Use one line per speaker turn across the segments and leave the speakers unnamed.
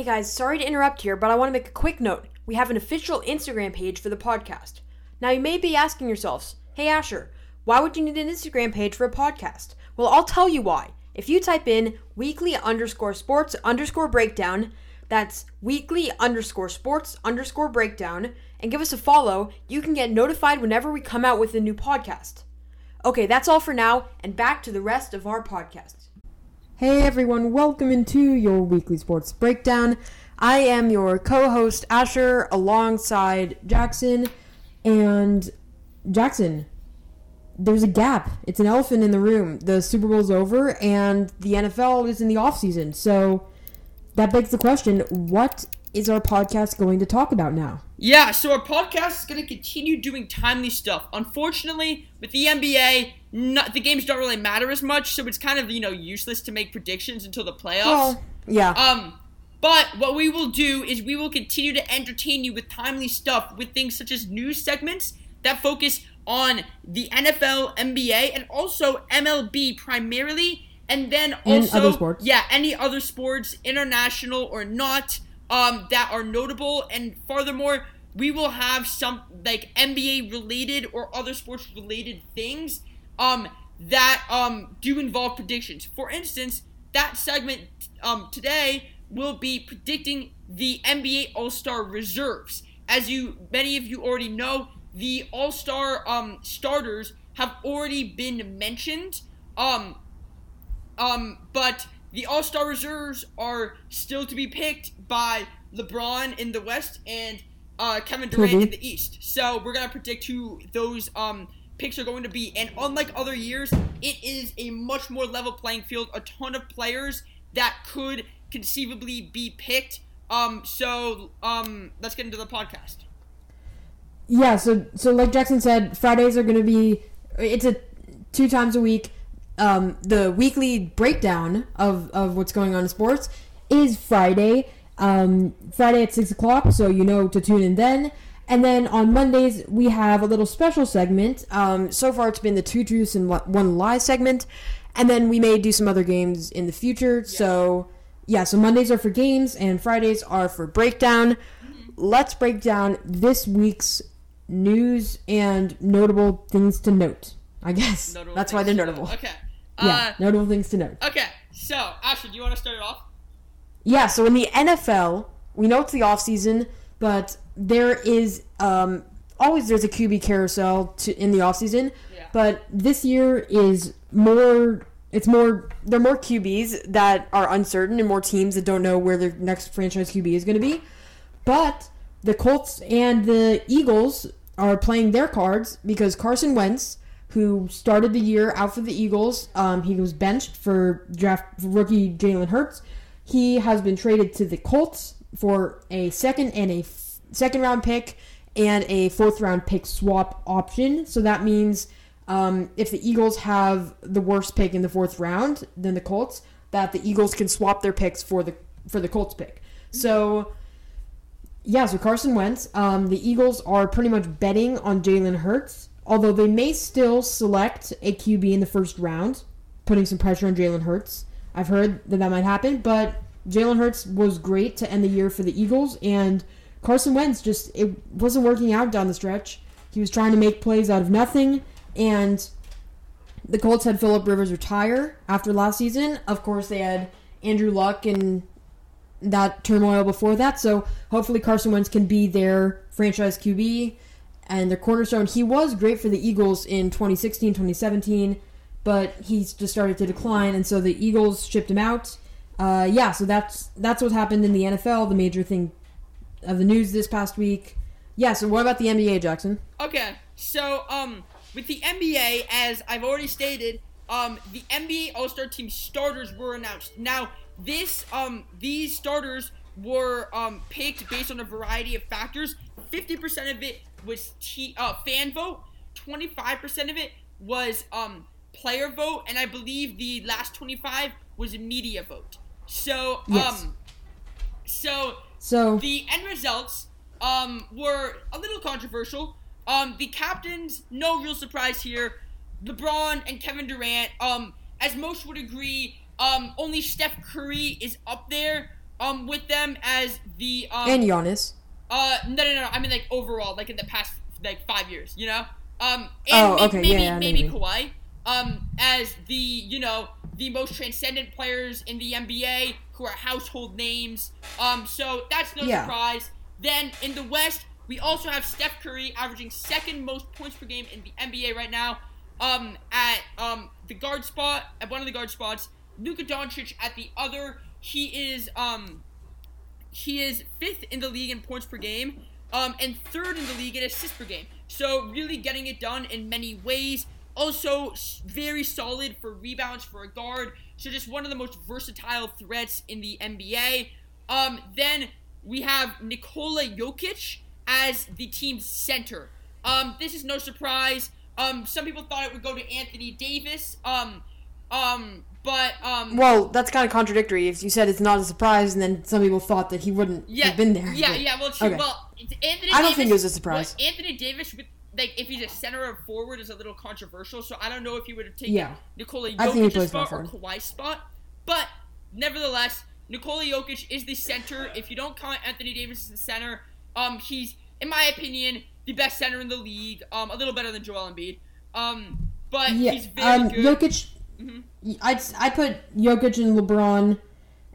Hey guys, sorry to interrupt here, but I want to make a quick note. We have an official Instagram page for the podcast. Now, you may be asking yourselves, hey Asher, why would you need an Instagram page for a podcast? Well, I'll tell you why. If you type in weekly underscore sports underscore breakdown, that's weekly underscore sports underscore breakdown, and give us a follow, you can get notified whenever we come out with a new podcast. Okay, that's all for now, and back to the rest of our podcast. Hey everyone, welcome into your weekly sports breakdown. I am your co host Asher alongside Jackson. And Jackson, there's a gap. It's an elephant in the room. The Super Bowl's over and the NFL is in the offseason. So that begs the question what is our podcast going to talk about now?
Yeah, so our podcast is going to continue doing timely stuff. Unfortunately, with the NBA, not, the games don't really matter as much, so it's kind of you know useless to make predictions until the playoffs. Well,
yeah.
Um, but what we will do is we will continue to entertain you with timely stuff with things such as news segments that focus on the NFL, NBA, and also MLB primarily, and then also yeah, any other sports, international or not um, that are notable. And furthermore, we will have some like NBA related or other sports related things um, that um, do involve predictions. For instance, that segment um, today will be predicting the NBA All Star reserves. As you many of you already know, the All Star um, starters have already been mentioned. Um, um, but the All Star reserves are still to be picked by LeBron in the West and uh, Kevin Durant mm-hmm. in the East. So we're gonna predict who those um, picks are going to be. And unlike other years, it is a much more level playing field. A ton of players that could conceivably be picked. Um, so um, let's get into the podcast.
Yeah. So so like Jackson said, Fridays are gonna be. It's a two times a week um, the weekly breakdown of, of what's going on in sports is Friday. Um, Friday at 6 o'clock, so you know to tune in then. And then on Mondays, we have a little special segment. Um, so far, it's been the two truths and one lie segment. And then we may do some other games in the future. Yeah. So, yeah, so Mondays are for games and Fridays are for breakdown. Mm-hmm. Let's break down this week's news and notable things to note. I guess notable that's why they're notable.
Okay.
Yeah, uh, notable things to note.
Okay, so Asher, do you want to start it off?
Yeah, so in the NFL, we know it's the off season, but there is um, always there's a QB carousel to, in the off season. Yeah. But this year is more. It's more. There are more QBs that are uncertain and more teams that don't know where their next franchise QB is going to be. But the Colts and the Eagles are playing their cards because Carson Wentz who started the year out for the Eagles. Um, he was benched for draft rookie Jalen Hurts. He has been traded to the Colts for a second and a f- second round pick and a fourth round pick swap option. So that means um, if the Eagles have the worst pick in the fourth round than the Colts, that the Eagles can swap their picks for the for the Colts pick. So yeah, so Carson Wentz. Um, the Eagles are pretty much betting on Jalen Hurts although they may still select a QB in the first round, putting some pressure on Jalen Hurts. I've heard that that might happen, but Jalen Hurts was great to end the year for the Eagles, and Carson Wentz just it wasn't working out down the stretch. He was trying to make plays out of nothing, and the Colts had Philip Rivers retire after last season. Of course, they had Andrew Luck and that turmoil before that. So hopefully Carson Wentz can be their franchise QB and their cornerstone. He was great for the Eagles in 2016, 2017, but he's just started to decline, and so the Eagles shipped him out. Uh, yeah, so that's that's what happened in the NFL. The major thing of the news this past week. Yeah. So what about the NBA, Jackson?
Okay. So um, with the NBA, as I've already stated, um, the NBA All Star Team starters were announced. Now this um these starters were um picked based on a variety of factors. Fifty percent of it was t- uh, fan vote. 25% of it was um, player vote, and I believe the last 25 was a media vote. So, yes. um, so,
so
the end results um, were a little controversial. Um, the captains, no real surprise here. LeBron and Kevin Durant. Um, as most would agree, um, only Steph Curry is up there um with them as the um
and Giannis.
Uh, no, no, no. I mean like overall, like in the past like five years, you know. Um, and
Oh, okay,
maybe
yeah, yeah,
maybe
maybe.
Kawhi, um, as the you know the most transcendent players in the NBA who are household names. Um, so that's no
Yeah.
surprise. Then in the West, we also have Steph Curry averaging second most points per game in the NBA right now. Um, at um the guard spot, at one of the guard spots, Luka Doncic at the other. He is um he is fifth in the league in points per game, um, and third in the league in assists per game. So really getting it done in many ways. Also very solid for rebounds for a guard. So just one of the most versatile threats in the NBA. Um, then we have Nikola Jokic as the team's center. Um, this is no surprise. Um, some people thought it would go to Anthony Davis. Um, um, but um,
Well, that's kind of contradictory. If you said it's not a surprise, and then some people thought that he wouldn't
yeah,
have been there.
Yeah,
but-
yeah. Well, true.
okay.
Well, Anthony.
I don't
Davis,
think it was a surprise.
well, Anthony Davis, with, like, if he's a center or forward, is a little controversial. So I don't know if he would have taken
Yeah.
Nikola
I
Jokic's spot or. Kawhi's spot. But nevertheless, Nikola Jokic is the center. If you don't count Anthony Davis as the center, um, he's in my opinion the best center in the league. Um, a little better than Joel Embiid. Um, but
Yeah,
he's very
um,
good.
Jokic.
Mhm.
I'd I put Jokic and LeBron,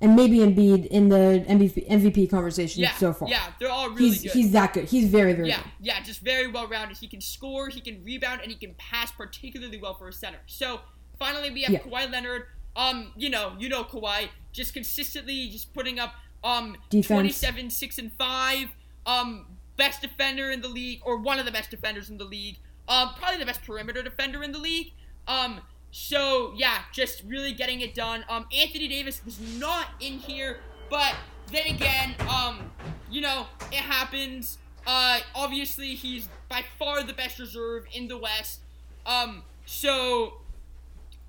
and maybe Embiid in the MVP, MVP conversation
yeah,
so far.
yeah, they're all really
he's
good.
he's that good. He's very very
Yeah,
good.
yeah, just very well rounded. He can score, he can rebound, and he can pass particularly well for a center. So finally, we have
Yeah.
Kawhi Leonard. Um, you know, you know Kawhi, just consistently just putting up um
Defense.
27, six and five. Um, best defender in the league, or one of the best defenders in the league. Um, probably the best perimeter defender in the league. Um, so yeah, just really getting it done. Um, Anthony Davis was not in here, but then again, um, you know, it happens. Uh, obviously he's by far the best reserve in the West. Um, so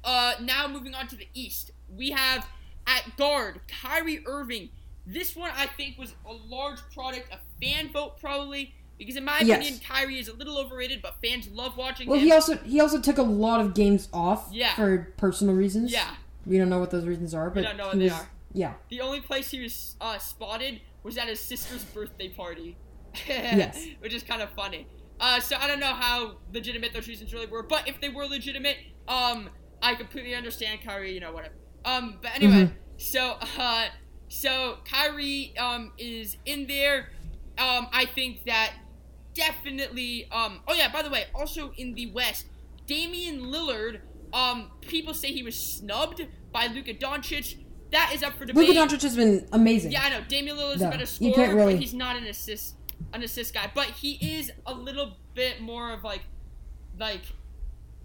uh, now moving on to the East, we have at guard Kyrie Irving. This one I think was a large product of fan vote probably because in my
Yes.
opinion Kyrie is a little overrated, but fans love watching
Well,
him.
he also he also took a lot of games off
Yeah.
for personal reasons.
yeah,
we don't know what those reasons are, but we
don't know what they
was,
are.
Yeah,
the only place he was uh, spotted was at his sister's birthday party.
Yes.
which is kind of funny. Uh, so I don't know how legitimate those reasons really were, but if they were legitimate, um, I completely understand Kyrie. You know, whatever. Um, but anyway,
Mhm.
so uh, so Kyrie um is in there. Um, I think that definitely. Um, oh yeah, by the way, also in the West, Damian Lillard. Um, people say he was snubbed by Luka Doncic. That is up for debate.
Luka Doncic has been amazing.
Yeah, I know. Damian Lillard's
No,
a better
you
scorer,
can't really-
but he's not an assist an assist guy. But he is a little bit more of like like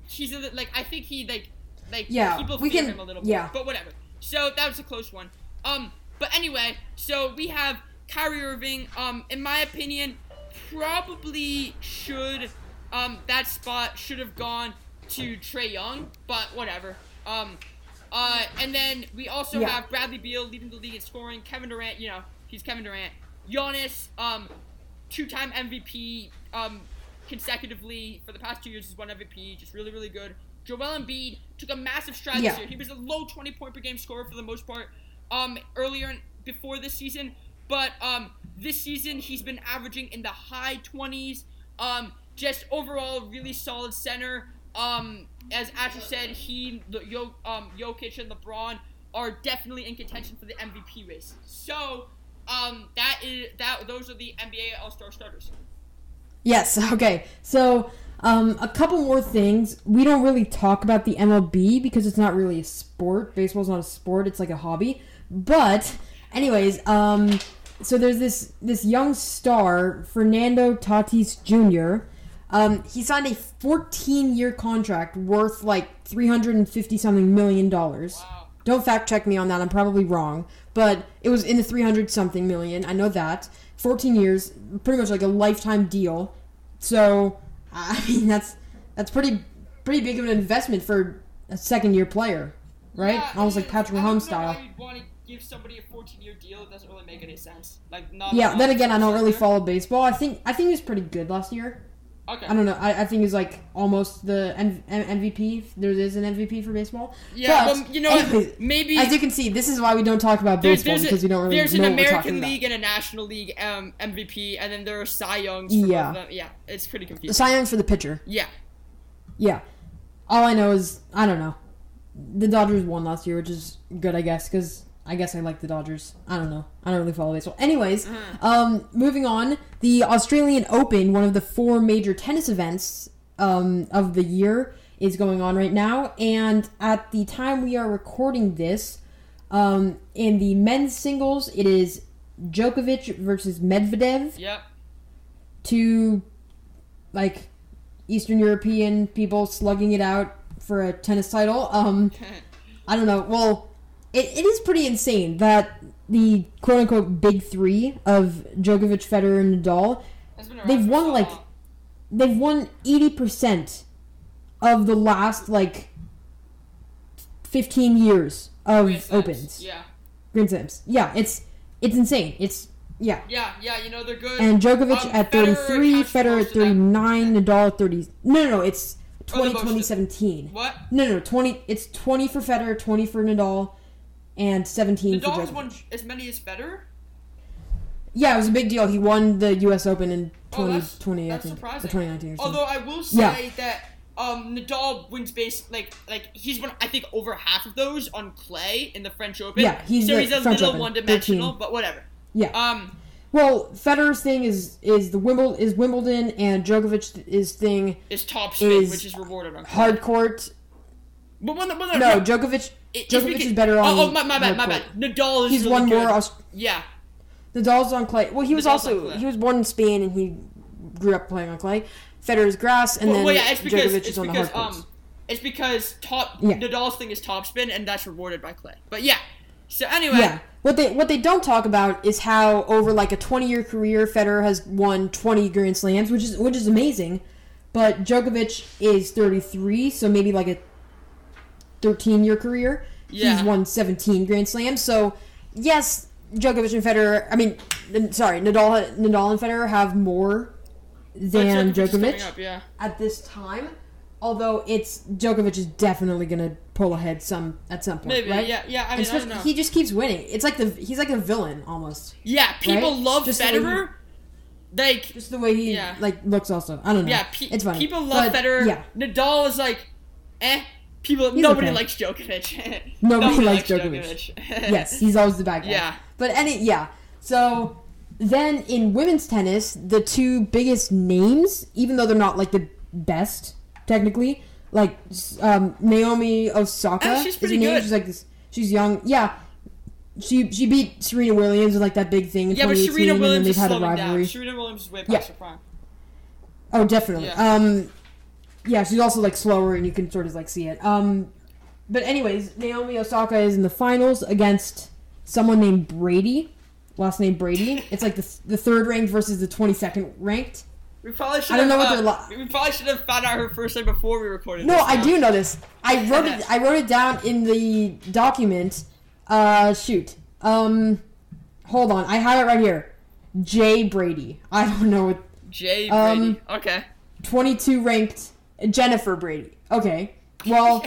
he's a, li- like I think he like like
Yeah,
people
we
fear
can-
him a little bit.
yeah.
bit. But whatever. So that was a close one. Um but anyway, so we have Kyrie Irving, um, in my opinion, probably should um that spot should have gone to Trae Young, but whatever. Um uh, and then we also
Yeah.
have Bradley Beal leading the league in scoring. Kevin Durant, you know, he's Kevin Durant. Giannis, um, two-time MVP, um, consecutively for the past two years. He's won MVP, just really, really good. Joel Embiid took a massive stride
Yeah.
this year. He was a low 20 point per game scorer for the most part. Um, earlier in, before this season, but um, this season he's been averaging in the high 20s. Um, just overall really solid center. Um, as Asher said, he, Yo, um, Jokic and LeBron are definitely in contention for the MVP race. So, um, that is that. Those are the NBA All Star starters.
Yes. Okay. So, um, a couple more things. We don't really talk about the MLB because it's not really a sport. Baseball's not a sport. It's like a hobby. But, anyways, um, so there's this this young star, Fernando Tatis Jr. Um, he signed a 14 year contract worth like 350 something million dollars.
Wow.
Don't fact check me on that. I'm probably wrong, but it was in the 300 something million. I know that. 14 years, pretty much like a lifetime deal. So, I mean, that's that's pretty pretty big of an investment for a second year player, right?
Yeah,
Almost like. Patrick Mahomes style.
You'd want to give somebody a 14 year deal? It doesn't really make any sense. Like not.
Yeah. Then again, I don't really follow baseball. I think I think he was pretty good last year.
Okay.
I don't know. I, I think he's like almost the M- M- MVP. There is an MVP for baseball.
Yeah,
But,
well, you know,
anyways,
maybe
As you can see, this is why we don't talk about
there's,
baseball
there's,
because
a,
we don't really
there's
know
an
what we're talking
American
about.
League and a National League um, MVP, and then there are Cy Youngs. For
Yeah.
both of them. yeah, it's pretty
The
confusing.
Cy Young's for the pitcher.
Yeah,
Yeah. All I know is I don't know. The Dodgers won last year, which is good, I guess, because I guess I like the Dodgers. I don't know. I don't really follow baseball. Anyways,
Uh-huh.
um, moving on. The Australian Open, one of the four major tennis events um, of the year, is going on right now. And at the time we are recording this, um, in the men's singles, it is Djokovic versus Medvedev
yep.
two like Eastern European people slugging it out for a tennis title. Um, I don't know. Well, it, it is pretty insane that the quote unquote big three of Djokovic, Federer, and Nadal
That's been around
They've won,
so
like, they've won eighty percent of the last like fifteen years of
Grand
opens
Yeah,
Grand Slams. Yeah, it's it's insane. It's yeah.
yeah, yeah. You know they're good.
And Djokovic
Um,
at 33, Federer at 39, Nadal at 30. No, no, no, it's 20,
Oh,
2017.
what?
No, no, 20. It's 20 for Federer, 20 for Nadal, and 17 for
Nadal's
Djokovic.
won as many as Federer.
Yeah, it was a big deal. He won the U.S. Open in
Oh, that's,
2020,
that's
I think,
surprising.
or 2019 or something.
Although I will say
Yeah.
that um, Nadal wins base like like he's won I think over half of those on clay in the French Open.
Yeah, he's
so
the
he's a
French
little one dimensional,
13.
but whatever.
yeah.
Um,
well, Federer's thing is is the Wimbledon is Wimbledon, and Djokovic's is thing
is top spin,
Is
which is rewarded on clay.
hard court.
But when the, when the,
No, Djokovic.
it-
Djokovic
because-
is better on.
Oh, oh my, my bad, my bad. Nadal is
He's
really
won
good.
more. Aust-
Yeah,
Nadal's on clay. Well, he was
Nadal's
also he was born in Spain and he grew up playing on clay. Federer's grass, and
well,
then
well, yeah, it's because
Djokovic
it's
is on the
because
hard courts.
um, it's because top
Yeah.
Nadal's thing is top spin, and that's rewarded by clay. But yeah, so anyway,
yeah, what they what they don't talk about is how over like a twenty year career, Federer has won twenty Grand Slams, which is which is amazing. But Djokovic is thirty three, so maybe like a thirteen year career.
Yeah.
He's won seventeen Grand Slams. So yes, Djokovic and Federer. I mean, sorry, Nadal Nadal and Federer have more than
Djokovic
Djokovic.
up, yeah.
at this time. Although it's Djokovic is definitely gonna pull ahead some at some point,
Maybe,
right?
yeah, yeah. I mean, I don't know.
he just keeps winning. It's like the he's like a villain almost.
yeah, people
right?
love
Just the he-
Federer. Like,
Just the way he
Yeah.
like looks. Also, I don't know.
yeah, pe-
it's funny.
people love
But,
Federer.
Yeah,
Nadal is like, eh. People,
He's
nobody
okay.
likes Djokovic.
Nobody likes Djokovic. yes, he's always the bad guy.
Yeah.
but any yeah. So then in women's tennis, the two biggest names, even though they're not like the best technically, like um, Naomi Osaka.
Ah, she's pretty good.
She's like this. She's young. Yeah. She she beat Serena Williams in like that big thing in
Yeah, but
2018,
Serena Williams is
had a
slowing down.
rivalry.
Serena Williams is way
Yeah.
past her prime.
Oh, definitely.
Yeah.
Um, yeah, she's also like slower, and you can sort of like see it. Um, but anyways, Naomi Osaka is in the finals against someone named Brady. Last name Brady. It's like the the third ranked versus the twenty second ranked.
We probably should.
I don't know
have,
what
uh,
they're
We probably should have found out her first name before we recorded.
No, I do know this. I wrote it. I wrote it down in the document. Uh, shoot. Um, hold on. I have it right here. Jay Brady. I don't know what.
Jay
Um,
Brady. okay.
22 ranked Jennifer Brady. Okay. Well,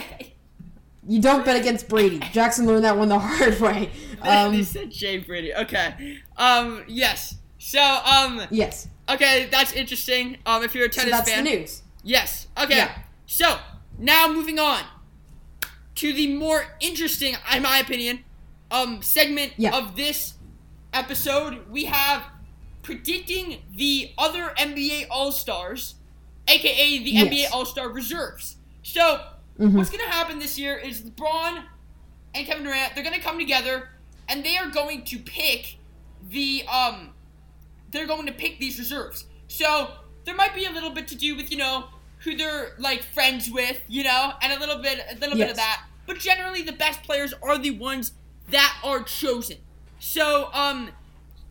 you don't bet against Brady. Jackson learned that one the hard way.
they
Um,
said Jay Brady. Okay. Um. Yes. So. Um.
yes.
Okay. That's interesting. Um. If you're a
So
tennis
that's
fan.
the news.
Yes. Okay.
Yeah.
So now moving on to the more interesting, in my opinion, um, segment
Yeah.
of this episode. We have predicting the other NBA All Stars, aka the
Yes.
NBA All Star reserves. So
Mhm.
what's gonna happen this year is LeBron and Kevin Durant. They're gonna come together and they are going to pick the um they're going to pick these reserves. So there might be a little bit to do with you know who they're like friends with, you know, and a little bit a little bit of that. But generally, the best players are the ones that are chosen. So um,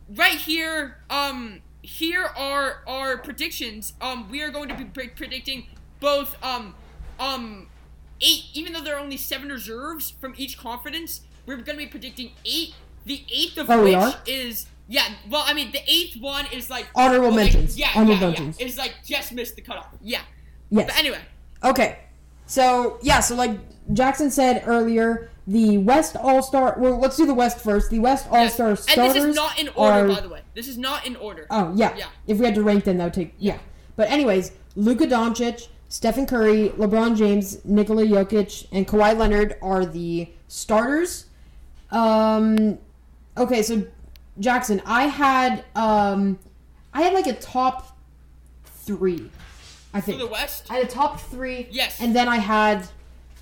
right here um here are our predictions. Um, we are going to be pre- predicting both um um eight, even though there are only seven reserves from each conference, we're going to be predicting eight. The eighth of
Oh,
which is Yeah, well, I mean, the eighth one is like
Honorable
well, like,
mentions.
yeah,
Honorable
yeah,
mentions.
Yeah. It's like just missed the cutoff. Yeah.
Yes.
But anyway,
Okay. So yeah, so like Jackson said earlier, the West All Star. Well, let's do the West first. The West All Star
yes.
starters.
and this is not in order,
are-
by the way. This is not in order.
Oh yeah.
Yeah.
If we had to rank them, that would take yeah. But anyways, Luka Doncic, Stephen Curry, LeBron James, Nikola Jokic, and Kawhi Leonard are the starters. Um, okay, so Jackson, I had um, I had like a top three, I
For
think.
the West,
I had a top three.
Yes.
And then I had,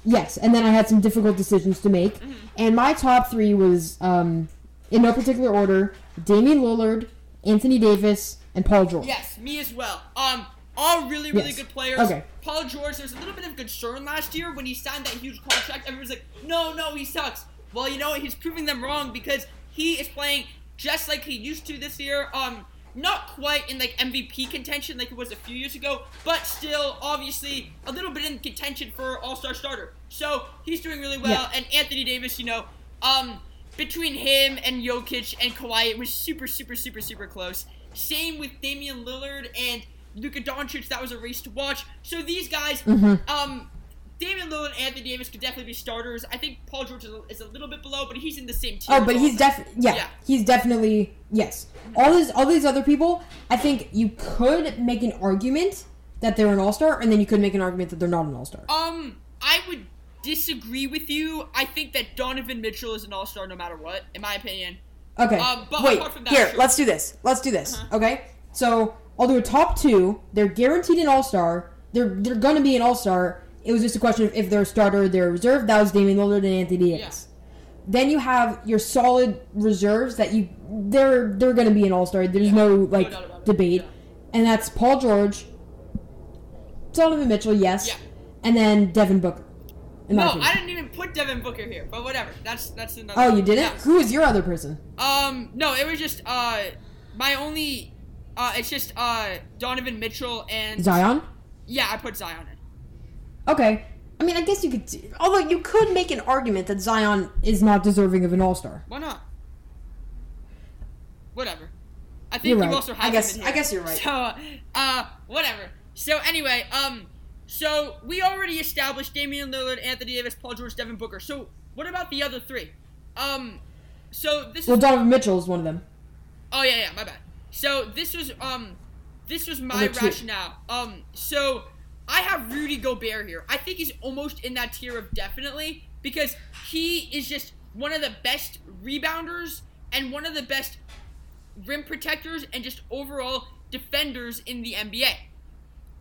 yes, and then I had some difficult decisions to make.
Mm-hmm.
And my top three was, um, in no particular order, Damian Lillard, Anthony Davis, and Paul George.
yes, me as well. Um, all really, really
Yes.
good players.
Okay.
Paul George, there was a little bit of concern last year when he signed that huge contract. Everyone was like, no, no, he sucks. Well, you know what? He's proving them wrong because he is playing just like he used to this year. Um, not quite in like MVP contention like it was a few years ago, but still, obviously, a little bit in contention for All Star starter. So he's doing really well.
Yeah.
And Anthony Davis, you know, um, between him and Jokic and Kawhi, it was super, super, super, super close. Same with Damian Lillard and Luka Doncic. That was a race to watch. So these guys,
Mm-hmm.
um, Damian Lillard and Anthony Davis could definitely be starters. I think Paul George is a, little bit below, but he's in the same tier.
Oh, but he's
all of them.
definitely yeah,
Yeah.
he's definitely yes. All these all these other people, I think you could make an argument that they're an all star, and then you could make an argument that they're not an all star.
Um, I would disagree with you. I think that Donovan Mitchell is an all star no matter what, in my opinion.
Okay.
Um, but
Wait,
apart from that,
here,
sure.
let's do this. Let's do this.
Uh-huh.
Okay. So I'll do a top two. They're guaranteed an all star. They're they're gonna be an all star. It was just a question of if they're a starter or they're a reserve. That was Damian Lillard and Anthony Davis. Then you have your solid reserves that you they're they're gonna be an all star. There's
Yeah,
no
no
like
it.
debate.
Yeah.
And that's Paul George, Donovan Mitchell, yes,
Yeah.
and then Devin Booker.
No,
opinion.
I didn't even put Devin Booker here, but whatever. That's that's another.
Oh, you didn't?
Yeah.
Who is your other person?
Um, no, it was just uh, my only. Uh, it's just uh, Donovan Mitchell and
Zion.
Yeah, I put Zion in.
Okay. I mean, I guess you could. Although you could make an argument that Zion is not deserving of an All Star.
Why not? Whatever. I think
You're
you also have
I guess-. I guess you're right.
So, uh, whatever. So anyway, um, so we already established Damian Lillard, Anthony Davis, Paul George, Devin Booker. So what about the other three? Um, so this
Well,
is.
Donovan Mitchell is one of them.
Oh yeah, yeah, my bad. So this was um, this was my rationale. Um, so I have Rudy Gobert here. I think he's almost in that tier of definitely because he is just one of the best rebounders and one of the best rim protectors and just overall defenders in the NBA.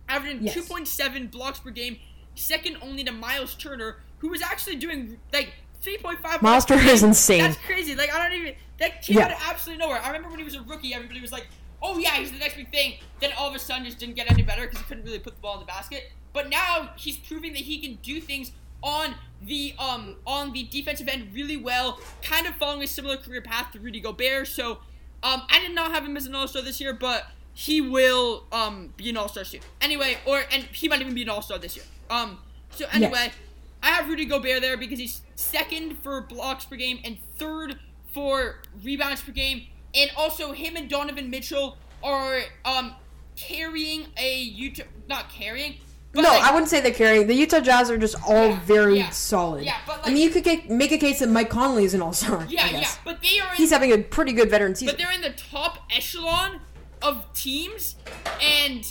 Averaging
Yes.
2.7 blocks per game, second only to Miles Turner, who was actually doing like 3.5
Miles Turner is insane.
That's crazy. Like I don't even that came
Yeah.
out of absolutely nowhere. I remember when he was a rookie, everybody was like, "Oh yeah, he's the next big thing." Then all of a sudden, just didn't get any better because he couldn't really put the ball in the basket. But now he's proving that he can do things on the um on the defensive end really well, kind of following a similar career path to Rudy Gobert. So, um, I did not have him as an All Star this year, but he will um be an All Star soon. Anyway, or and he might even be an All Star this year. Um, so anyway. I have Rudy Gobert there because he's second for blocks per game and third for rebounds per game. And also, him and Donovan Mitchell are um, carrying a Utah. Not carrying. But
no,
like,
I wouldn't say they're carrying. The Utah Jazz are just all
Yeah,
very
yeah.
solid.
Yeah, but, like,
I mean, you could get, make a case that Mike Conley is an All Star.
Yeah, yeah. But they are in,
He's having a pretty good veteran season.
but they're in the top echelon of teams and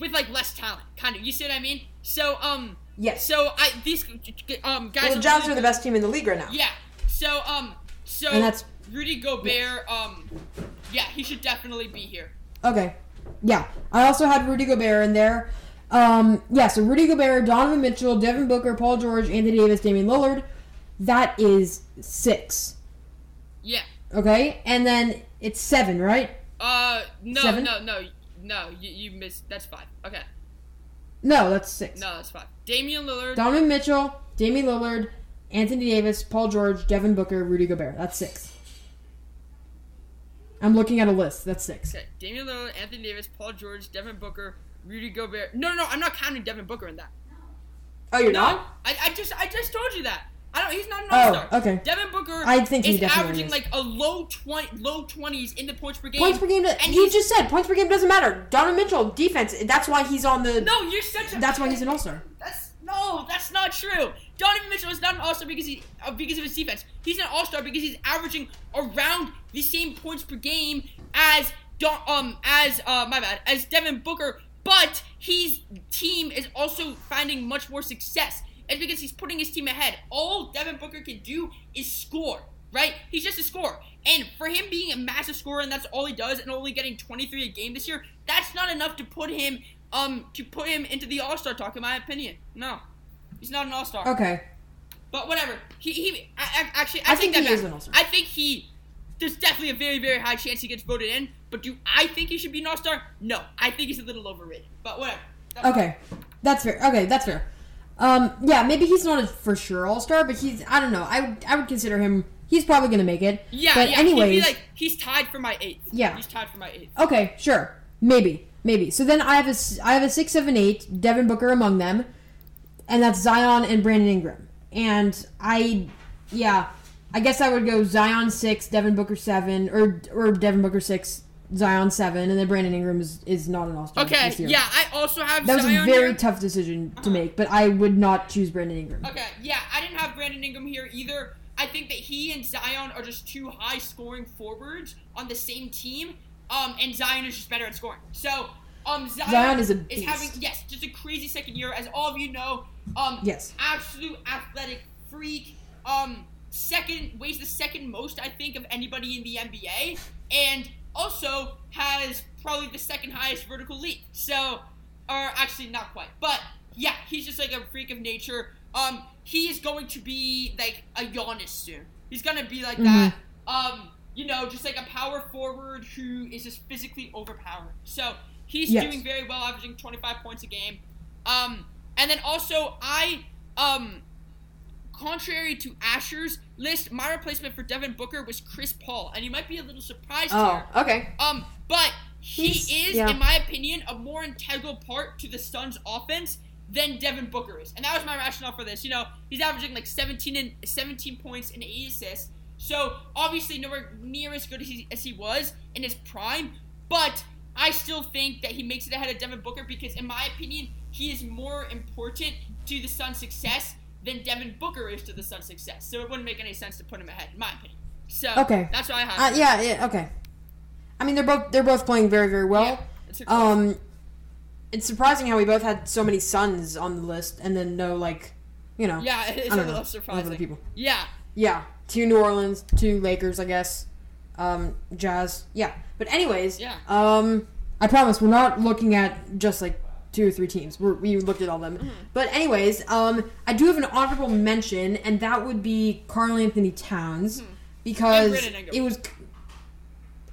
with like less talent, kind of. You see what I mean? So um.
Yes.
So I these um guys.
Well, the
are
Jazz are the best team in the league right now.
Yeah. So um so
And that's-
Rudy Gobert um yeah, he should definitely be here.
Okay. Yeah. I also had Rudy Gobert in there. Um, yeah, so Rudy Gobert, Donovan Mitchell, Devin Booker, Paul George, Anthony Davis, Damian Lillard. That is six.
Yeah.
Okay? And then it's seven, right?
Uh no
Seven?
no no no you, you missed that's five. Okay.
No, that's six.
No, that's five. Damian Lillard.
Donovan Mitchell, Damian Lillard, Anthony Davis, Paul George, Devin Booker, Rudy Gobert. That's six. I'm looking at a list. That's six.
Okay. Damian Lillard, Anthony Davis, Paul George, Devin Booker, Rudy Gobert. No, no, no, I'm not counting Devin Booker in that.
Oh, you're
No,
not?
I, I just I just told you that. I don't. He's not an All Star.
Oh, okay.
Devin Booker.
I think he
is averaging
is.
like a low twenty, low twenties in the points per game.
Points per game.
and
you just said points per game doesn't matter. Donovan Mitchell defense. That's why he's on the.
No, you're such a.
That's why he's an All Star.
That's no, that's not true. Donovan Mitchell is not an All Star because he uh, because of his defense. He's an All Star because he's averaging around the same points per game as Don, um as uh my bad as Devin Booker, but his team is also finding much more success. It's because he's putting his team ahead. All Devin Booker can do is score, right? He's just a scorer. And for him being a massive scorer and that's all he does and only getting 23 a game this year, that's not enough to put him um to put him into the All-Star talk in my opinion. No. He's not an All-Star.
Okay.
But whatever. He he I, I, actually I,
I think
that
he
back.
is an All-Star.
I think he there's definitely a very very high chance he gets voted in, but do I think he should be an All-Star? No. I think he's a little overrated. But whatever. That's
Okay, that's fair. Okay, that's fair. Um, yeah, maybe he's not a for sure All Star, but he's. I don't know. I would. I would consider him. He's probably gonna make it.
Yeah,
But
yeah.
anyways,
be like he's tied for my eighth.
Yeah.
He's tied for my eighth.
okay, sure, maybe, maybe. So then I have a. I have a six, seven, eight. Devin Booker among them, and that's Zion and Brandon Ingram. And I, yeah, I guess I would go Zion six, Devin Booker seven, or or Devin Booker six, Zion seven, and then Brandon Ingram is, is not an All Star.
Okay,
this year.
yeah, I also have
That was
Zion
a very
here.
tough decision to uh-huh. make, but I would not choose Brandon Ingram.
Okay, yeah, I didn't have Brandon Ingram here either. I think that he and Zion are just two high scoring forwards on the same team. Um, and Zion is just better at scoring. So, um, Zion,
Zion is a
is having yes, just a crazy second year, as all of you know. Um,
Yes.
absolute athletic freak. Um, second weighs the second most I think of anybody in the NBA, and also has probably the second highest vertical leap. So, or actually not quite, but yeah, he's just like a freak of nature. Um, he is going to be like a Giannis soon. He's gonna be like that. Um, you know, just like a power forward who is just physically overpowering. So he's
Yes.
doing very well, averaging 25 points a game. Um, and then also I um contrary to Asher's list, my replacement for Devin Booker was Chris Paul, and you might be a little surprised
Oh,
here.
okay.
Um, but he
He's-
is,
yeah.
in my opinion, a more integral part to the Suns' offense than Devin Booker is, and that was my rationale for this. You know, he's averaging like 17 and 17 points and eight assists, so obviously nowhere near as good as he, as he was in his prime. But I still think that he makes it ahead of Devin Booker because, in my opinion, he is more important to the Suns' success than Devin Booker is to the Suns' success. So it wouldn't make any sense to put him ahead, in my opinion. So
Okay.
that's why I have.
Uh, yeah, yeah, okay. I mean, they're both they're both playing very very well.
Yeah, it's a close.
um, it's surprising how we both had so many Suns on the list, and then no like, you know,
Yeah, it's
I
a little
know,
surprising.
other people.
Yeah,
Yeah, two New Orleans, two Lakers, I guess. Um, Jazz, yeah. But anyways,
Yeah.
Um, I promise we're not looking at just like two or three teams. We're, we looked at all them.
Mm-hmm.
But anyways, um, I do have an honorable mention, and that would be Karl-Anthony Towns because
Mm-hmm. Ingram.
it was.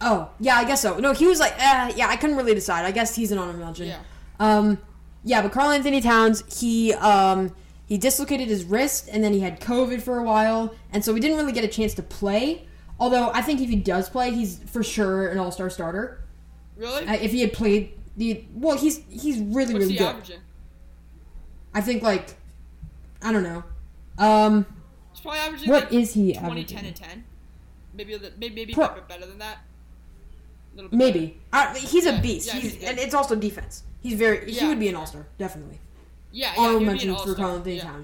Oh yeah, I guess so. No, he was like, uh, yeah, I couldn't really decide. I guess he's an honorable mention.
Yeah.
Um, yeah, but Karl-Anthony Towns, he um he dislocated his wrist and then he had COVID for a while, and so we didn't really get a chance to play. Although I think if he does play, he's for sure an All Star starter.
really.
Uh, if he had played the well, he's he's really
What's
really
he
good.
averaging?
I think like I don't know. Um,
He's probably averaging
what
like
is he
20,
averaging?
10, and 10. Maybe maybe, maybe
Pro-
a bit better than that. A little bit
Maybe uh, he's a beast.
yeah,
he's,
he's
and it's also defense. He's very.
Yeah, he
would be an. All Star definitely.
Yeah, yeah. He'd be an
for
all-star.
Carl Anthony
yeah.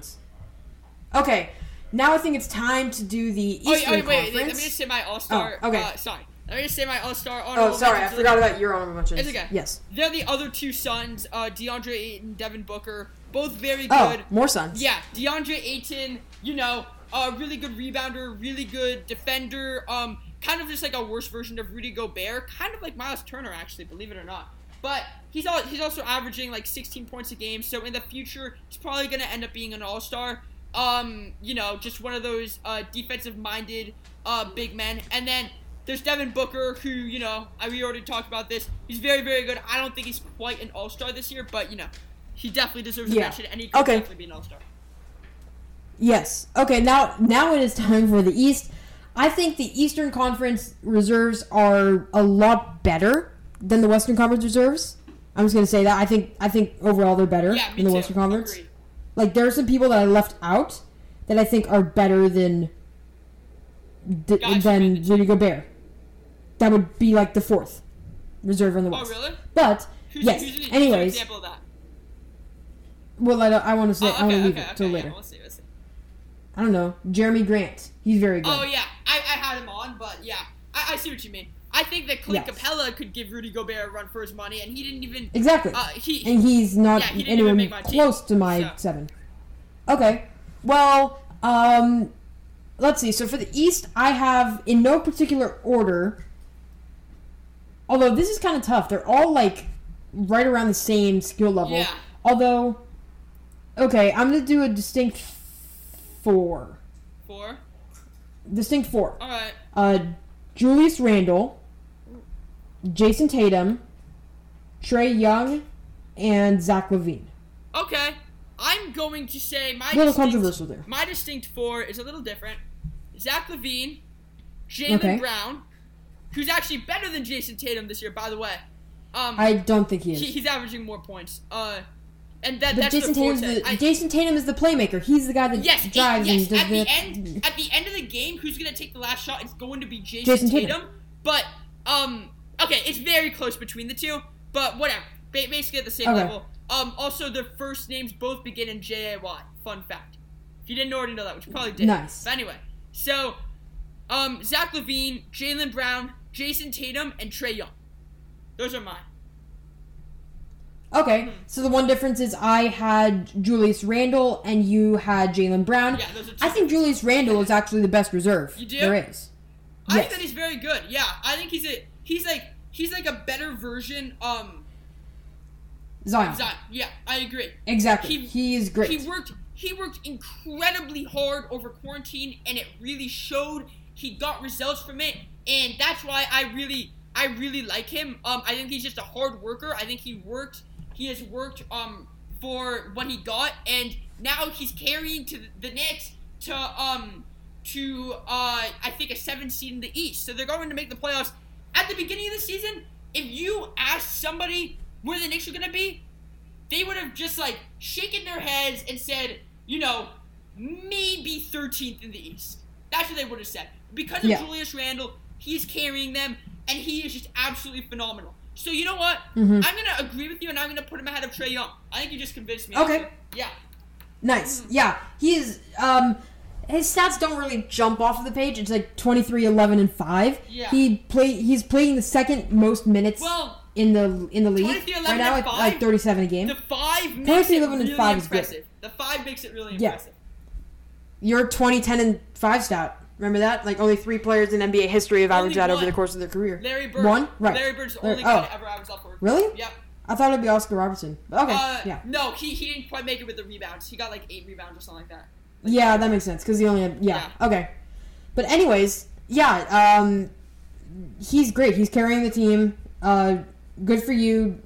Okay, now I think it's time to do the
Oh,
Eastern
yeah, wait, wait,
Conference.
wait, let me just say my All Star.
Oh, okay.
Uh, sorry, let me just say my All Star.
Oh, sorry, I forgot about your honorable mentions.
It's okay.
Yes.
They're the other two Suns, uh, DeAndre Ayton, Devin Booker, both very good.
Oh, more Suns.
Yeah, DeAndre Ayton, you know, a really good rebounder, really good defender. Um, kind of just like a worse version of Rudy Gobert, kind of like Miles Turner, actually, believe it or not. But he's all, he's also averaging like 16 points a game. So in the future, he's probably gonna end up being an All Star. Um, you know, just one of those uh, defensive-minded uh, big men. And then there's Devin Booker, who you know, I we already talked about this. He's very very good. I don't think he's quite an All Star this year, but you know, he definitely deserves a
Yeah.
mention, and he could
Okay.
definitely be an All Star.
Yes. Okay. Now, now it is time for the East. I think the Eastern Conference reserves are a lot better than the Western Conference reserves. I'm just gonna say that. I think I think overall they're better
Yeah,
than the
too.
Western Conference.
Agreed.
Like there are some people that I left out, that I think are better than d-
Gotcha.
than Rudy Gobert. That would be like the fourth reserve on the West.
Oh,
West.
really?
But
Who's,
yes.
who's, who's an
anyways,
example of that?
well, I, I want to say
Oh,
I want to leave
okay,
it
okay,
till
yeah,
later.
we'll see, we'll see.
I don't know. Jerami Grant. He's very good.
Oh yeah, I, I had him on, but yeah, I, I see what you mean. I think that Clint
Yes.
Capela could give Rudy Gobert a run for his money, and he didn't even.
Exactly.
Uh, he
and he's not
Yeah, he
anywhere
my team,
close to my
so.
seven. Okay. Well, um, let's see. So for the East, I have in no particular order. Although this is kind of tough. They're all like right around the same skill level.
Yeah.
Although, okay, I'm gonna do a distinct four.
four.
Distinct four.
All right.
Uh, Julius Randle, Jayson Tatum, Trae Young, and Zach LaVine.
Okay. I'm going to say my
A little
distinct,
controversial there.
My distinct four is a little different. Zach LaVine, Jaylen
Okay.
Brown, who's actually better than Jayson Tatum this year, by the way. Um,
I don't think he is.
he, he's averaging more points. Uh, and that
But
that's
Jayson
forte.
the
I-
Jayson Tatum is the playmaker. He's the guy that
Yes, it-
drives
yes.
and does
At the
the
end, at the end of the game, who's gonna take the last shot? It's going to be Jayson,
Jayson
Tatum.
Tatum.
But um, okay, it's very close between the two. But whatever, ba- basically at the same
Okay.
level. Um, also their first names both begin in J A Y. Fun fact. If you didn't already know that, which you probably did.
Nice.
But anyway, so um, Zach LaVine, Jaylen Brown, Jayson Tatum, and Trae Young. Those are mine.
Okay, so the one difference is I had Julius Randle and you had Jaylen Brown.
Yeah, those are two
I think Julius Randle is actually the best reserve.
You do?
There is.
I think that he's very good. Yeah, I think he's a he's like he's like a better version. Um,
Zion.
Zion. Yeah, I agree.
Exactly.
He-
He, is great.
He worked he worked incredibly hard over quarantine and it really showed. He got results from it and that's why I really I really like him. Um I think he's just a hard worker. I think he worked he has worked um for what he got and now he's carrying to the Knicks to um to uh I think a 7 seed in the East. So they're going to make the playoffs. At the beginning of the season, if you asked somebody where the Knicks are going to be, they would have just like shaken their heads and said, you know, maybe 13th in the East. That's what they would have said. Because of
Yeah.
Julius Randle, he's carrying them, and he is just absolutely phenomenal. So you know what?
Mhm.
I'm gonna agree with you, and I'm gonna put him ahead of Trae Young. I think you just convinced me.
Okay.
Yeah.
Nice. Yeah, he is. Um, his stats don't really jump off of the page. It's like 23, 11, and five.
Yeah.
He play. He's playing the second most minutes
Well,
in the in the league
23, 11,
right now,
and
at
five?
like 37 a game.
the five makes
23,
it
11, and
really
five is good.
impressive. The five makes it really impressive. Yeah.
Your 20, 10, and five stat. Remember that? Like only three players in NBA history have
Only
averaged that over the course of their career.
Larry Bird.
One? Right.
Larry Bird's the
Larry-
only guy
oh.
to ever average that for.
Really?
Yep.
I thought it'd be Oscar Robertson. Okay.
Uh,
yeah.
No, he, he didn't quite make it with the rebounds. He got like eight rebounds or something like that.
Yeah, that makes sense because he only had yeah, Okay, but anyways, yeah, um, he's great. He's carrying the team. Uh, good for you,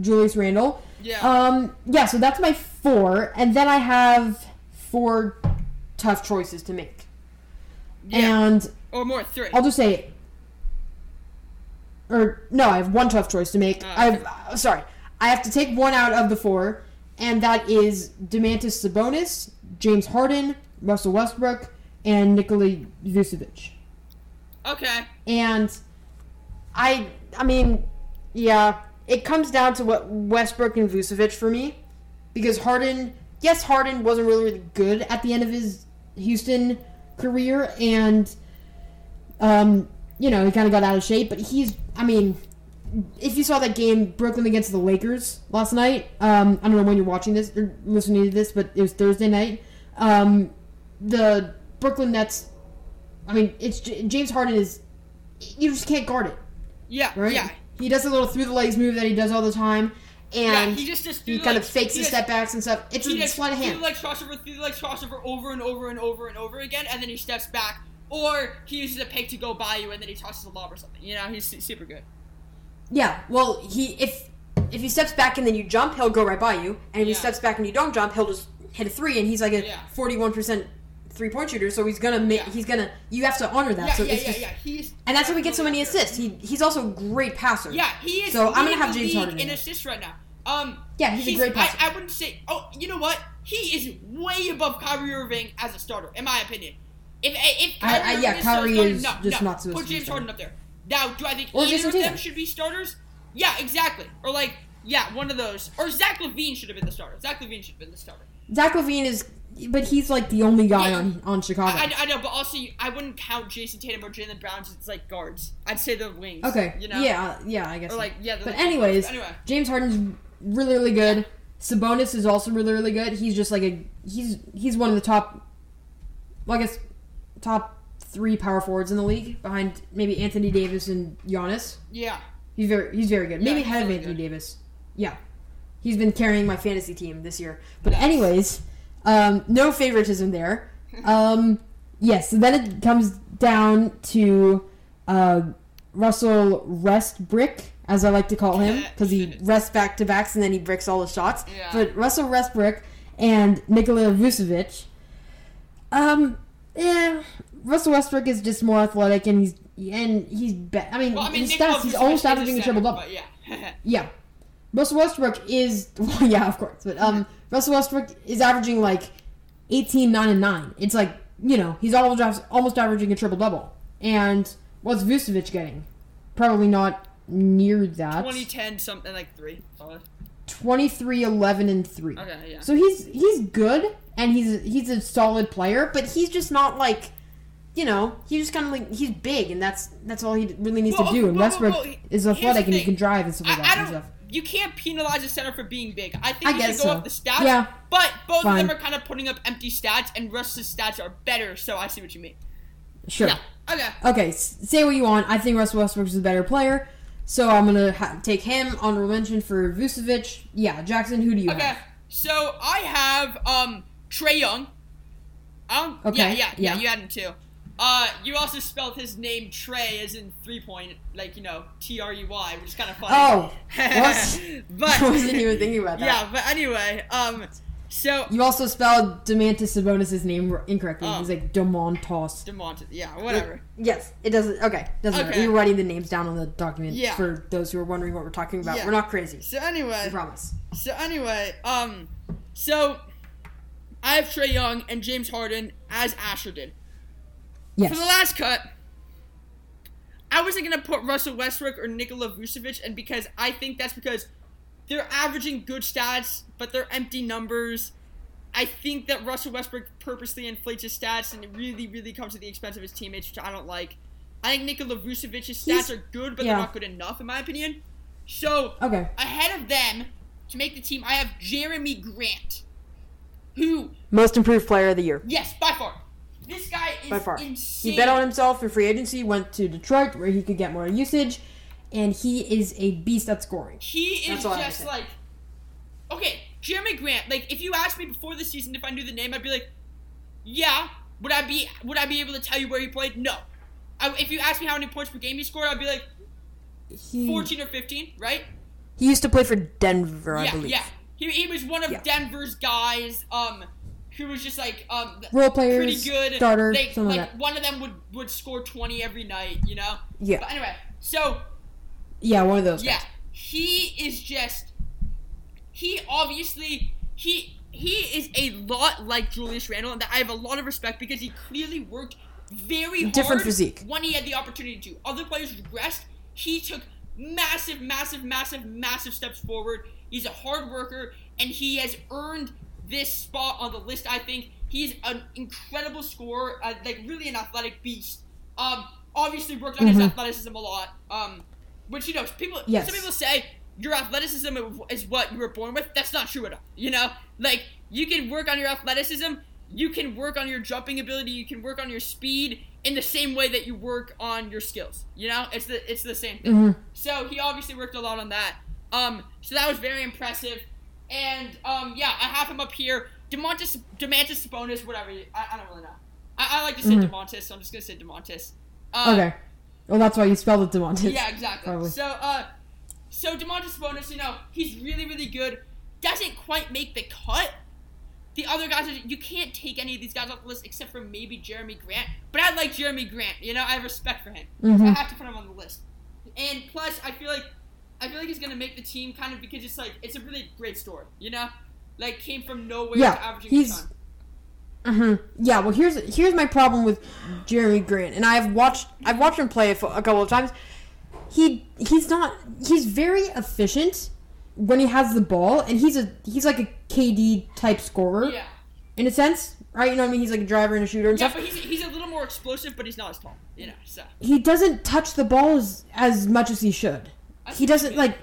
Julius Randle.
Yeah.
Um, yeah. So that's my four, and then I have four tough choices to make,
yeah.
and
or more, three.
I'll just say, or no, I have one tough choice to make.
Oh,
I've uh, sorry, I have to take one out of the four, and that is Domantas Sabonis, James Harden, Russell Westbrook, and Nikola Vucevic.
okay.
And I, I mean, yeah, it comes down to what Westbrook and Vucevic for me, because Harden, yes, Harden wasn't really, really good at the end of his Houston career, and um, you know, he kind of got out of shape. But he's, I mean, if you saw that game Brooklyn against the Lakers last night, um, I don't know when you're watching this or listening to this, but it was Thursday night. Um, the Brooklyn Nets. I mean, it's James Harden is. You just can't guard it,
Yeah.
right?
Yeah.
He does a little through the legs move that he does all the time, and Yeah,
he just just
he kind
the
of fakes his
just-
step backs and stuff. It's
just
sleight of hand.
the legs crossover, through the legs crossover over and over and over and over again, and then he steps back, or he uses a pick to go by you, and then he tosses a lob or something. You know, he's super good.
Yeah, well, he if if he steps back and then you jump, he'll go right by you, and if he steps back and you don't jump, he'll just hit a three, and he's like a
Yeah.
forty-one percent three point shooter, so he's gonna make
Yeah.
he's gonna you have to honor that.
Yeah,
so
yeah,
it's
yeah,
just,
yeah. He's
and that's how he gets so many assists. He he's also a great passer.
Yeah, he is.
So I'm gonna have James Harden
in assists right now. Um,
Yeah, he's a great passer.
I, I wouldn't say. Oh, you know what? He is way above Kyrie Irving as a starter, in my opinion. If if
I-
Kyrie
I-
Irving
yeah,
is
Kyrie
starting,
is
no,
just
no,
not supposed
put
to be
James. Harden up there. Now, do I think
Or
either of them should be starters? Yeah, exactly. Or like, yeah, one of those. Or Zach LaVine should have been the starter. Zach LaVine should have been the starter.
Zach LaVine is, but he's like the only guy
Yeah.
on on Chicago.
I, I, I know, but also you- I wouldn't count Jayson Tatum or Jaylen Brown as like guards. I'd say the wings.
okay.
You know.
Yeah. Uh, yeah. I guess.
Or like yeah.
But
like-
anyways,
Anyway.
James Harden's really really good. Sabonis is also really really good. He's just like a he's he's one of the top, well, I guess, top three power forwards in the league behind maybe Anthony Davis and Giannis.
Yeah.
He's very he's very good.
Yeah,
Maybe ahead of
really
Anthony
good.
Davis. Yeah. He's been carrying my fantasy team this year. But anyways, um, no favoritism there. Um, yes, so then it comes down to uh, Russell Westbrick, as I like to call him, because he rests back to backs and then he bricks all the shots.
Yeah.
But Russell Westbrook and Nikola Vucevic. Um, yeah, Russell Westbrook is just more athletic and he's and he's be- I mean,
Well, I mean,
his
Nikola
stats he's almost averaging a triple double.
Yeah.
Yeah. Russell Westbrook is well, yeah, of course. But um Russell Westbrook is averaging like 18 9 and 9. It's like, you know, he's almost almost averaging a triple double. And what's Vucevic getting? Probably not near that.
2010 something like three. Uh,
23 11 and 3.
Okay, yeah.
So he's he's good and he's he's a solid player, but he's just not like you know, he's just kind of like he's big, and that's that's all he really needs
Well,
to do.
okay,
And Westbrook
well,
is athletic and he can drive and stuff like that
I
and stuff.
You can't penalize a center for being big. I think
I
you should go
so.
off the stats.
Yeah.
But both
Fine.
of them are kind of putting up empty stats, and Russ's stats are better. So I see what you mean.
Sure.
Yeah. Okay.
Okay, say what you want. I think Russell Westbrook is a better player, so I'm gonna ha- take him. Honorable mention for Vucevic. Yeah, Jackson. Who do you
Okay.
have? Okay.
So I have um Trae Young. Um. Yeah.
Okay,
Yeah. Yeah.
yeah.
You had him too. Uh, you also spelled his name Trey as in three point, like you know T R E Y, which is kind of funny.
Oh, what?
but
I wasn't even thinking about that.
yeah. But anyway, um, so
You also spelled Demantis Sabonis' name incorrectly.
Oh.
He's like Demontos.
Demontis. Yeah. Whatever.
Yes, it doesn't. Okay, doesn't matter.
Okay.
We were writing the names down on the document
Yeah.
for those who are wondering what we're talking about.
Yeah.
We're not crazy.
So
I
anyway,
promise.
so anyway, um, so I have Trae Young and James Harden as Asher did.
Yes.
For the last cut, I wasn't gonna put Russell Westbrook or Nikola Vucevic, and because I think that's because they're averaging good stats, but they're empty numbers. I think that Russell Westbrook purposely inflates his stats, and it really, really comes at the expense of his teammates, which I don't like. I think Nikola Vucevic's stats
He's-
are good, but
yeah.
they're not good enough, in my opinion. So
Okay.
ahead of them to make the team, I have Jerami Grant, who,
Most improved player of the year.
yes, by far, this guy is
By far.
insane.
He bet on himself in free agency, went to Detroit where he could get more usage, and he is a beast at scoring.
He is
That's all I have to
just like, okay, Jerami Grant. Like, if you asked me before the season if I knew the name, I'd be like, yeah. Would I be Would I be able to tell you where he played? No. I, if you asked me how many points per game he scored, I'd be like
He,
14 or 15, right?
he used to play for Denver, I
yeah,
believe.
yeah. He, he was one of
Yeah.
Denver's guys. Um, who was just like um
Role players,
pretty good
starter, something like
like one of them would would score 20 every night. You know.
Yeah.
But anyway, so
Yeah, one of those
Yeah,
guys.
he is just. He obviously he he is a lot like Julius Randle, and that I have a lot of respect because he clearly worked very hard.
Different physique.
when he had the opportunity to. Other players regressed. He took massive, massive, massive, massive steps forward. He's a hard worker, and he has earned this spot on the list. I think he's an incredible scorer, uh, like really an athletic beast. Um, obviously worked on his
Mhm.
athleticism a lot. Um, which you know, people.
Yes.
Some people say your athleticism is what you were born with. That's not true at all. You know, like you can work on your athleticism. You can work on your jumping ability. You can work on your speed in the same way that you work on your skills. You know, it's the it's the same thing.
Mhm.
So he obviously worked a lot on that. Um, so that was very impressive. And um, yeah, I have him up here. Demontis, Demantis Sabonis, whatever. I, I don't really know. I, I like to say
Mhm.
Demontis, so I'm just gonna say Demontis. Uh,
Okay. Well, that's why you spelled it Demontis.
yeah, exactly.
Probably.
So, uh, so Demontis Sabonis, you know, he's really, really good. Doesn't quite make the cut. The other guys, are, you can't take any of these guys off the list except for maybe Jerami Grant. But I like Jerami Grant. You know, I have respect for him. So I have to put him on the list. And plus, I feel like I feel like he's gonna make the team kind of because it's like it's a really great story, you know, like came from nowhere
Yeah,
to averaging
he's-
a ton.
hmm Yeah, well, here's here's my problem with Jerami Grant, and I've watched I've watched him play a, a couple of times. He he's not he's very efficient when he has the ball, and he's a he's like a KD type scorer
Yeah,
in a sense, right? You know what I mean? He's like a driver and a shooter and
yeah,
stuff.
but he's, he's a little more explosive, but he's not as tall, you know. So
He doesn't touch the ball as, as much as he should. He doesn't like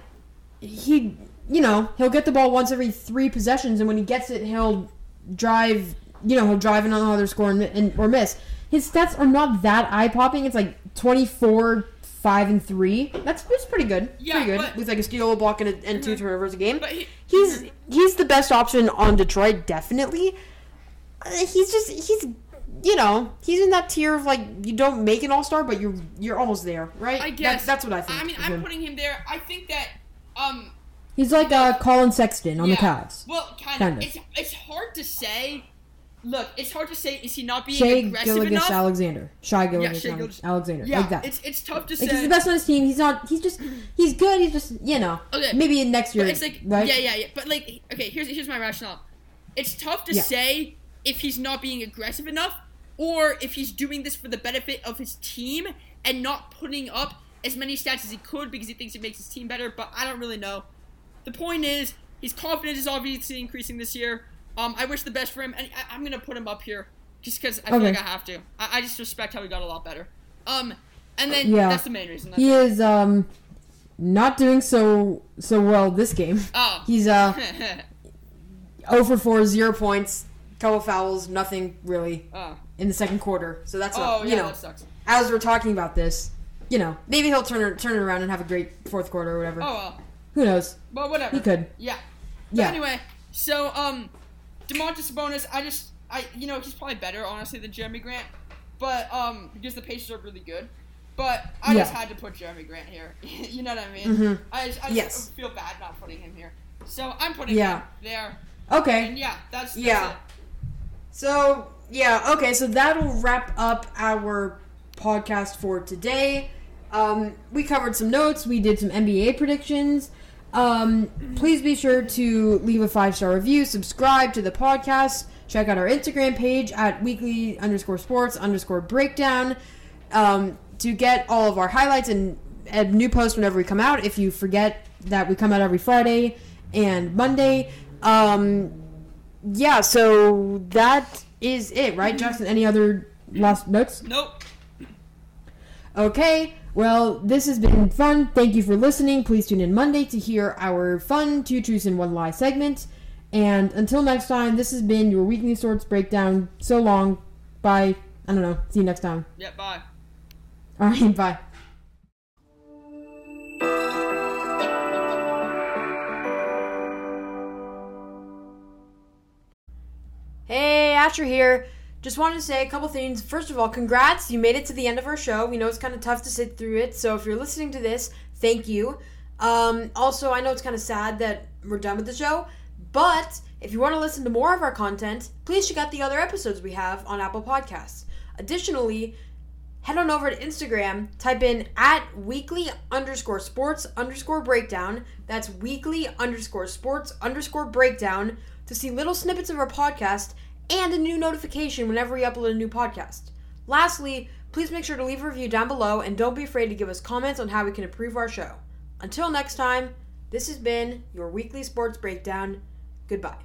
he you know he'll get the ball once every three possessions, and when he gets it, he'll drive. You know he'll drive and either score and, and or miss. His stats are not that eye popping. It's like twenty four. Five and three. That's, that's pretty good.
Yeah,
pretty good
but-
with like a steal, a block, and, a, and two turnovers a game.
But he,
he's he's the best option on Detroit, definitely. Uh, he's just he's you know he's in that tier of like you don't make an All Star, but you're you're almost there, right?
I
That-
guess
that's what I think.
I mean, I'm
him.
putting him there. I think that um
he's like uh, Collin Sexton on the
Yeah.
Cavs.
Well, kind,
Kind
of.
of.
It's it's hard to say. Look, it's hard to say. Is he not being
Shai
aggressive
Gilgeous
enough?
Alexander, Shy Gilgis
Shai Gilgeous-
Alexander,
yeah,
like that.
it's it's tough to
Like, he's the best on his team. He's not. He's just. He's good. He's just. You know.
Okay.
Maybe in next year.
But it's like
right?
yeah, yeah, yeah. But like, okay, here's here's my rationale. It's tough to
Yeah.
say if he's not being aggressive enough, or if he's doing this for the benefit of his team and not putting up as many stats as he could because he thinks it makes his team better. But I don't really know. The point is, his confidence is obviously increasing this year. Um, I wish the best for him, and I, I'm gonna put him up here just because I feel like I have to. I, I just respect how he got a lot better. Um, and then
Yeah.
that's the main reason.
He
it.
is um not doing so so well this game.
Oh.
He's uh 0 for 4, 0 points, couple fouls, nothing really
oh.
in the second quarter. So that's
Oh
not,
yeah,
you know,
that sucks.
as we're talking about this, you know, maybe he'll turn it, turn it around and have a great fourth quarter or whatever.
Oh well.
Who knows?
Well, whatever.
He could.
Yeah. But
Yeah.
anyway, so um, Demontis Sabonis, I just I you know he's probably better honestly than Jerami Grant, but um because the Pacers are really good. But I just had to put Jerami Grant here. you know what I mean?
Mm-hmm.
I just, I just
Yes.
feel bad not putting him here. So I'm putting
Yeah.
him there.
Okay.
And yeah, that's, that's
Yeah.
it.
So, yeah, okay, so that'll wrap up our podcast for today. Um, we covered some notes, we did some NBA predictions. Um, please be sure to leave a five star review, subscribe to the podcast, check out our Instagram page at weekly underscore sports underscore breakdown um, to get all of our highlights and, new posts whenever we come out. If you forget that we come out every Friday and Monday. Um, yeah, so that is it, right, Jackson? Any other last notes?
Nope.
Okay, well, this has been fun. Thank you for listening. Please tune in Monday to hear our fun two truths and one lie segment. And until next time, this has been your weekly sports breakdown. So long. Bye. I don't know. See you next time.
Yeah. Bye.
All right, bye. Here. Just wanted to say a couple things. First of all, congrats. You made it to the end of our show. We know it's kind of tough to sit through it. So if you're listening to this, thank you. Um, also, I know it's kind of sad that we're done with the show. But if you want to listen to more of our content, please check out the other episodes we have on Apple Podcasts. Additionally, head on over to Instagram, type in at weekly underscore sports underscore breakdown. That's weekly underscore sports underscore breakdown to see little snippets of our podcast and a new notification whenever we upload a new podcast. Lastly, please make sure to leave a review down below and don't be afraid to give us comments on how we can improve our show. Until next time, this has been your weekly sports breakdown. Goodbye.